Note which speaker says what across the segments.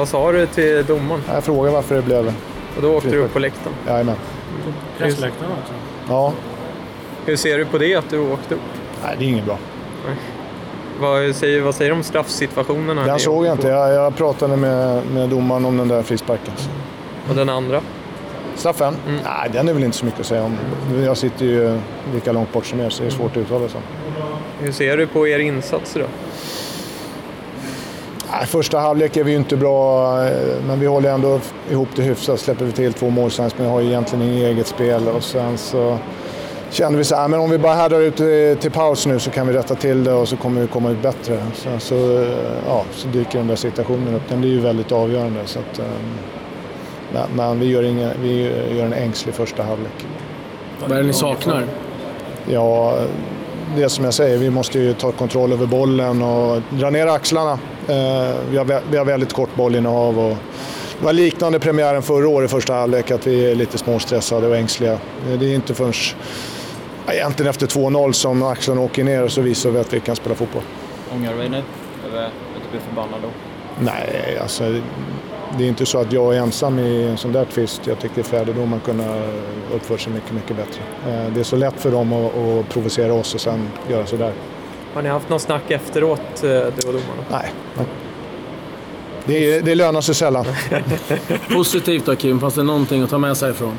Speaker 1: Vad sa du till domaren?
Speaker 2: Jag frågade varför det blev...
Speaker 1: Och då åkte du upp på läktaren?
Speaker 2: Jajamän.
Speaker 3: Pressläktaren också?
Speaker 2: Ja.
Speaker 1: Hur ser du på det, att du åkte upp?
Speaker 2: Nej, det är inget bra.
Speaker 1: Vad säger, vad säger du om straffsituationerna?
Speaker 2: Den såg jag inte. Jag, jag pratade med, med domaren om den där frisparken.
Speaker 1: Och den andra?
Speaker 2: Straffen? Nej, den är väl inte så mycket att säga om. Jag sitter ju lika långt bort som er så det är svårt att uttala sig.
Speaker 1: Hur ser du på er insats då?
Speaker 2: Nej, första halvlek är vi ju inte bra, eh, men vi håller ändå ihop det hyfsat. Släpper vi till två mål sen, men har egentligen inget eget spel. Och sen så kände vi så här, men om vi bara härdar ut till, till paus nu så kan vi rätta till det och så kommer vi komma ut bättre. Sen så, eh, ja, så dyker den där situationen upp. Den blir ju väldigt avgörande. Så att, eh, men, men vi, gör ingen, vi gör en ängslig första halvlek.
Speaker 3: Vad är det ni saknar?
Speaker 2: Ja, det som jag säger, vi måste ju ta kontroll över bollen och dra ner axlarna. Eh, vi, har, vi har väldigt kort bollinnehav och det var liknande premiären förra året i första halvlek, att vi är lite småstressade och ängsliga. Eh, Det är inte förrän egentligen efter 2-0 som axlarna åker ner och så visar vi att vi kan spela fotboll.
Speaker 4: Ångrar du dig nu? Över att du blev förbannad då?
Speaker 2: Nej, alltså det är inte så att jag är ensam i en sån där tvist. Jag tycker fjärdedomaren kunde uppfört sig mycket, mycket bättre. Eh, Det är så lätt för dem att, att provocera oss och sen göra sådär.
Speaker 1: Har ni haft någon snack efteråt, eh, du och domarna?
Speaker 2: Nej. Det, det lönar sig sällan.
Speaker 3: Positivt då Kim, fanns det någonting att ta med sig ifrån?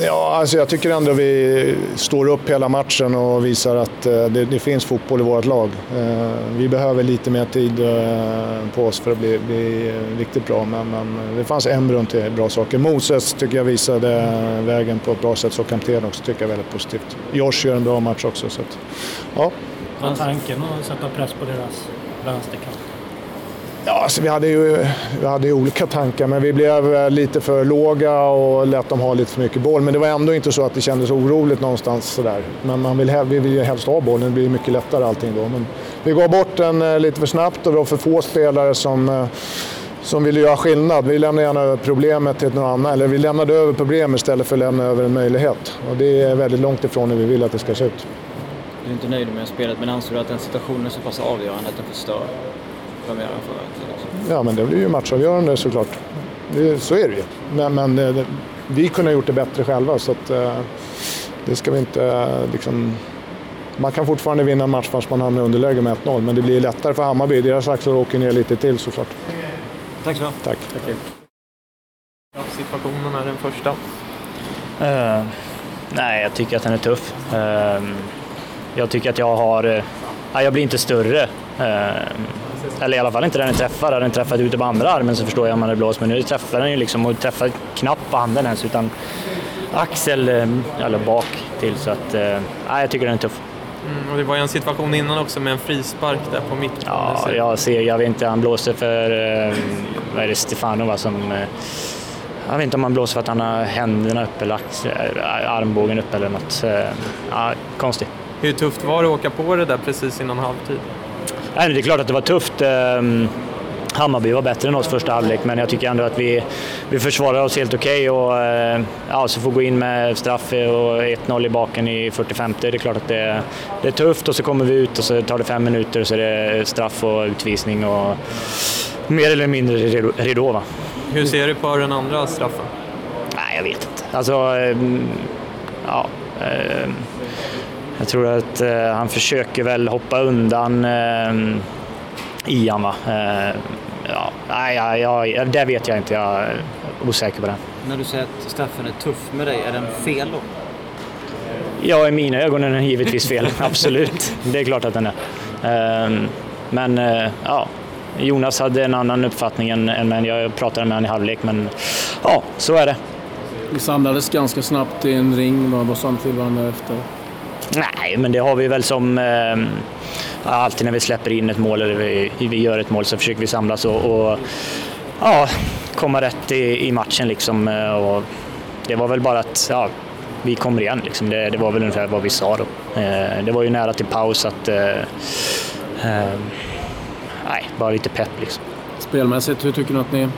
Speaker 2: Ja, alltså jag tycker ändå vi står upp hela matchen och visar att eh, det, det finns fotboll i vårt lag. Eh, Vi behöver lite mer tid på oss för att bli, bli riktigt bra, men, men det fanns embryon till bra saker. Moses tycker jag visade vägen på ett bra sätt, så kapten också tycker jag är väldigt positivt. Josh gör en bra match också. Så att, ja.
Speaker 5: Var tanken att sätta press på deras vänsterkant?
Speaker 2: Ja, alltså vi, hade ju, vi hade ju olika tankar, men vi blev eh, lite för låga och lät dem ha lite för mycket boll. Men det var ändå inte så att det kändes oroligt någonstans. Sådär. Men man vill, vi vill ju helst ha bollen, det blir mycket lättare allting då. Men vi gav bort den eh, lite för snabbt och vi var för få spelare som, eh, som ville göra skillnad. Vi lämnade gärna över problemet till någon annan, eller vi lämnade över problem istället för att lämna över en möjlighet. Och det är väldigt långt ifrån hur vi vill att det ska se ut.
Speaker 4: Du är inte nöjd med spelet, men anser du att den situationen är så pass avgörande att den förstör premiären för er?
Speaker 2: Ja, men det blir ju matchavgörande såklart. Det, så är det ju. Men, men eh, det, vi kunde ha gjort det bättre själva så att eh, det ska vi inte eh, liksom... Man kan fortfarande vinna en match fast man hamnar i underläge med 1-0 men det blir lättare för Hammarby. Deras axlar åker ner lite till såklart.
Speaker 4: Tack så
Speaker 2: Tack.
Speaker 1: Situationerna, den första.
Speaker 6: Eh, nej, jag tycker att den är tuff. Eh, jag tycker att jag har... Uh, jag blir inte större. Eh, eller i alla fall inte där den träffar. Hade den träffat ute på andra armen så förstår jag om man hade blåst. Men nu träffar den ju liksom och träffar knappt på handen ens utan axel eh, eller bak till. Så att, eh, nej, jag tycker den är tuff.
Speaker 1: Mm, och det var ju en situation innan också med en frispark där på mitten.
Speaker 6: Ja, jag ser, jag vet inte, han blåser för, eh, vad är det, Stefano va, som, eh, jag vet inte om han blåser för att han har händerna uppe eller eh, armbågen uppe eller något. Eh, Ja, konstigt.
Speaker 1: Hur tufft var det att åka på det där precis innan halvtid?
Speaker 6: Nej, det är klart att det var tufft. Ehm, Hammarby var bättre än oss första halvlek, men jag tycker ändå att vi, vi försvarar oss helt okej och eh, ja, så får gå in med straff och 1-0 i baken i 45. Det är klart att det, det är tufft och så kommer vi ut och så tar det fem minuter och så är det straff och utvisning och mer eller mindre ridå. ridå va?
Speaker 1: Hur ser du på den andra straffen?
Speaker 6: Nej, jag vet inte. Alltså, ehm, ja. ehm, jag tror att eh, han försöker väl hoppa undan eh, Ian va. Eh, ja, nej, ja, ja, det vet jag inte. Jag är osäker på det.
Speaker 4: När du säger att straffen är tuff med dig, är den fel då?
Speaker 6: Ja, i mina ögon är den givetvis fel. Absolut. Det är klart att den är. Ehm, men eh, ja, Jonas hade en annan uppfattning än, men jag pratade med honom i halvlek. Men ja, så är det.
Speaker 3: Vi samlades ganska snabbt i en ring. Vad vad sa ni till varandra efter?
Speaker 6: Nej, men det har vi väl som eh, alltid när vi släpper in ett mål eller vi, vi gör ett mål så försöker vi samlas och, och ja, komma rätt i, i matchen. Liksom. Eh, och det var väl bara att ja, vi kommer igen. Liksom. Det, det var väl ungefär vad vi sa då. Eh, det var ju nära till paus att eh, eh, nej, bara lite pepp liksom.
Speaker 3: Spelmässigt, hur tycker ni att ni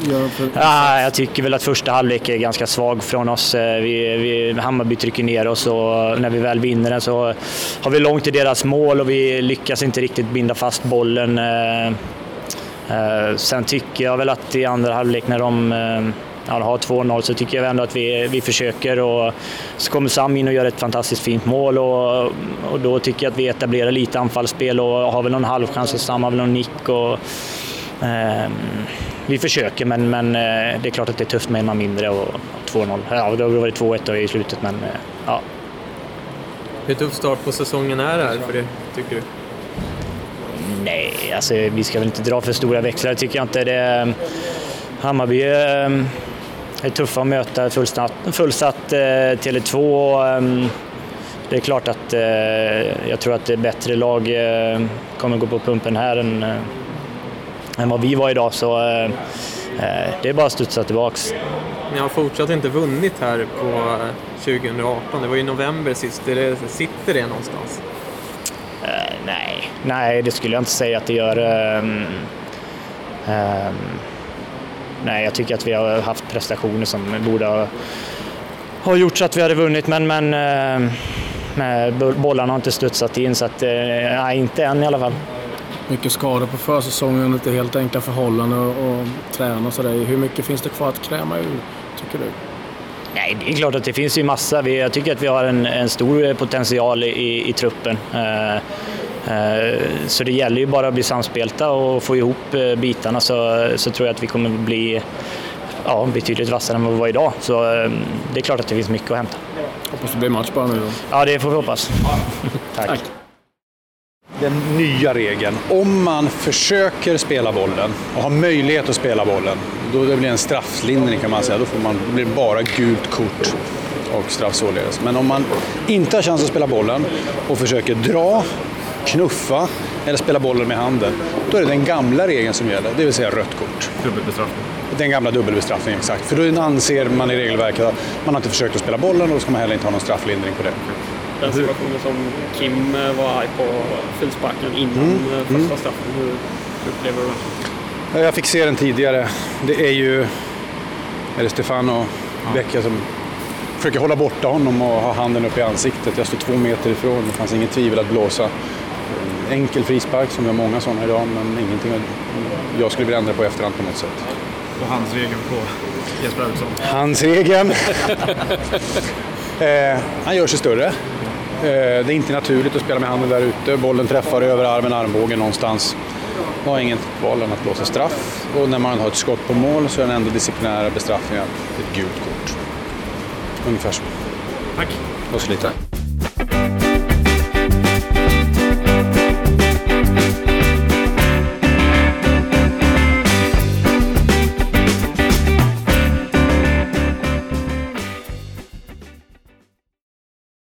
Speaker 3: gör? För...
Speaker 6: ah, jag tycker väl att första halvlek är ganska svag från oss. Eh, vi, vi, Hammarby trycker ner oss och när vi väl vinner den så har vi långt till deras mål och vi lyckas inte riktigt binda fast bollen. Eh, Eh, sen tycker jag väl att i andra halvlek när de eh, ja, har 2-0 så tycker jag ändå att vi, vi försöker och så kommer Sam in och gör ett fantastiskt fint mål och, och då tycker jag att vi etablerar lite anfallsspel och har väl någon halvchans och Sam har väl någon nick och eh, vi försöker men, men eh, det är klart att det är tufft med en man mindre och 2-0. Ja, då var det 2-1 i slutet men eh, ja.
Speaker 1: Hur tuff start på säsongen är det här för det, tycker du?
Speaker 6: Nej, alltså vi ska väl inte dra för stora växlar tycker jag inte. Det, Hammarby eh, är tuffa att möta fullsatt, fullsatt eh, Tele2. Eh, det är klart att eh, jag tror att det är bättre lag eh, kommer gå på pumpen här än, eh, än vad vi var idag. Så eh, eh, det är bara att studsa tillbaks.
Speaker 1: Ni har fortsatt inte vunnit här på eh, 2018. Det var ju i november sist. Sitter det någonstans?
Speaker 6: Eh, nej, nej, det skulle jag inte säga att det gör. ehm, nej, jag tycker att vi har haft prestationer som borde ha, ha gjort så att vi hade vunnit, men, men eh, boll- bollarna har inte studsat in, så att, eh, nej, inte än i alla fall.
Speaker 3: Mycket skador på försäsongen, lite helt enkla förhållanden och, och träna och sådär. Hur mycket finns det kvar att kräma ur, tycker du?
Speaker 6: Nej, det är klart att det finns ju massa. Vi, jag tycker att vi har en, en stor potential i, i truppen. Eh, eh, så det gäller ju bara att bli samspelta och få ihop eh, bitarna så, så tror jag att vi kommer bli ja, betydligt vassare än vad vi var idag. Så eh, det är klart att det finns mycket att hämta.
Speaker 3: Hoppas det blir match bara nu då.
Speaker 6: Ja, det får vi hoppas. Tack.
Speaker 3: Tack.
Speaker 7: Den nya regeln. Om man försöker spela bollen och har möjlighet att spela bollen, då det blir en strafflindring kan man säga. Då får man, blir det bara gult kort och straff således. Men om man inte har chans att spela bollen och försöker dra, knuffa eller spela bollen med handen, då är det den gamla regeln som gäller, det vill säga rött kort.
Speaker 8: Dubbelbestraffning.
Speaker 7: Den gamla dubbelbestraffningen, exakt. För då anser man i regelverket att man har inte försökt att spela bollen och då ska man heller inte ha någon strafflindring på det.
Speaker 9: Den situationen som Kim eh, var arg på frisparken innan
Speaker 7: Mm,
Speaker 9: eh, första
Speaker 7: mm.
Speaker 9: straffen. Hur upplever du det?
Speaker 7: Jag fick se den tidigare. Det är ju är det Stefano Vecchia som försöker hålla borta honom och ha handen upp i ansiktet. Jag står två meter ifrån. Det fanns inget tvivel att blåsa. Enkel frispark som vi har många sådana idag, men ingenting jag skulle vilja ändra på efterhand på något sätt.
Speaker 8: Och hans regeln på Jesper Arvidsson.
Speaker 7: Handsregeln. eh, han gör sig större. Eh, det är inte naturligt att spela med handen där ute. Bollen träffar över armen, armbågen någonstans. Man har inget val än att blåsa straff. Och när man har ett skott på mål så är den enda disciplinära bestraffningen ett gult kort. Ungefär så.
Speaker 8: Tack.
Speaker 7: Och så lite.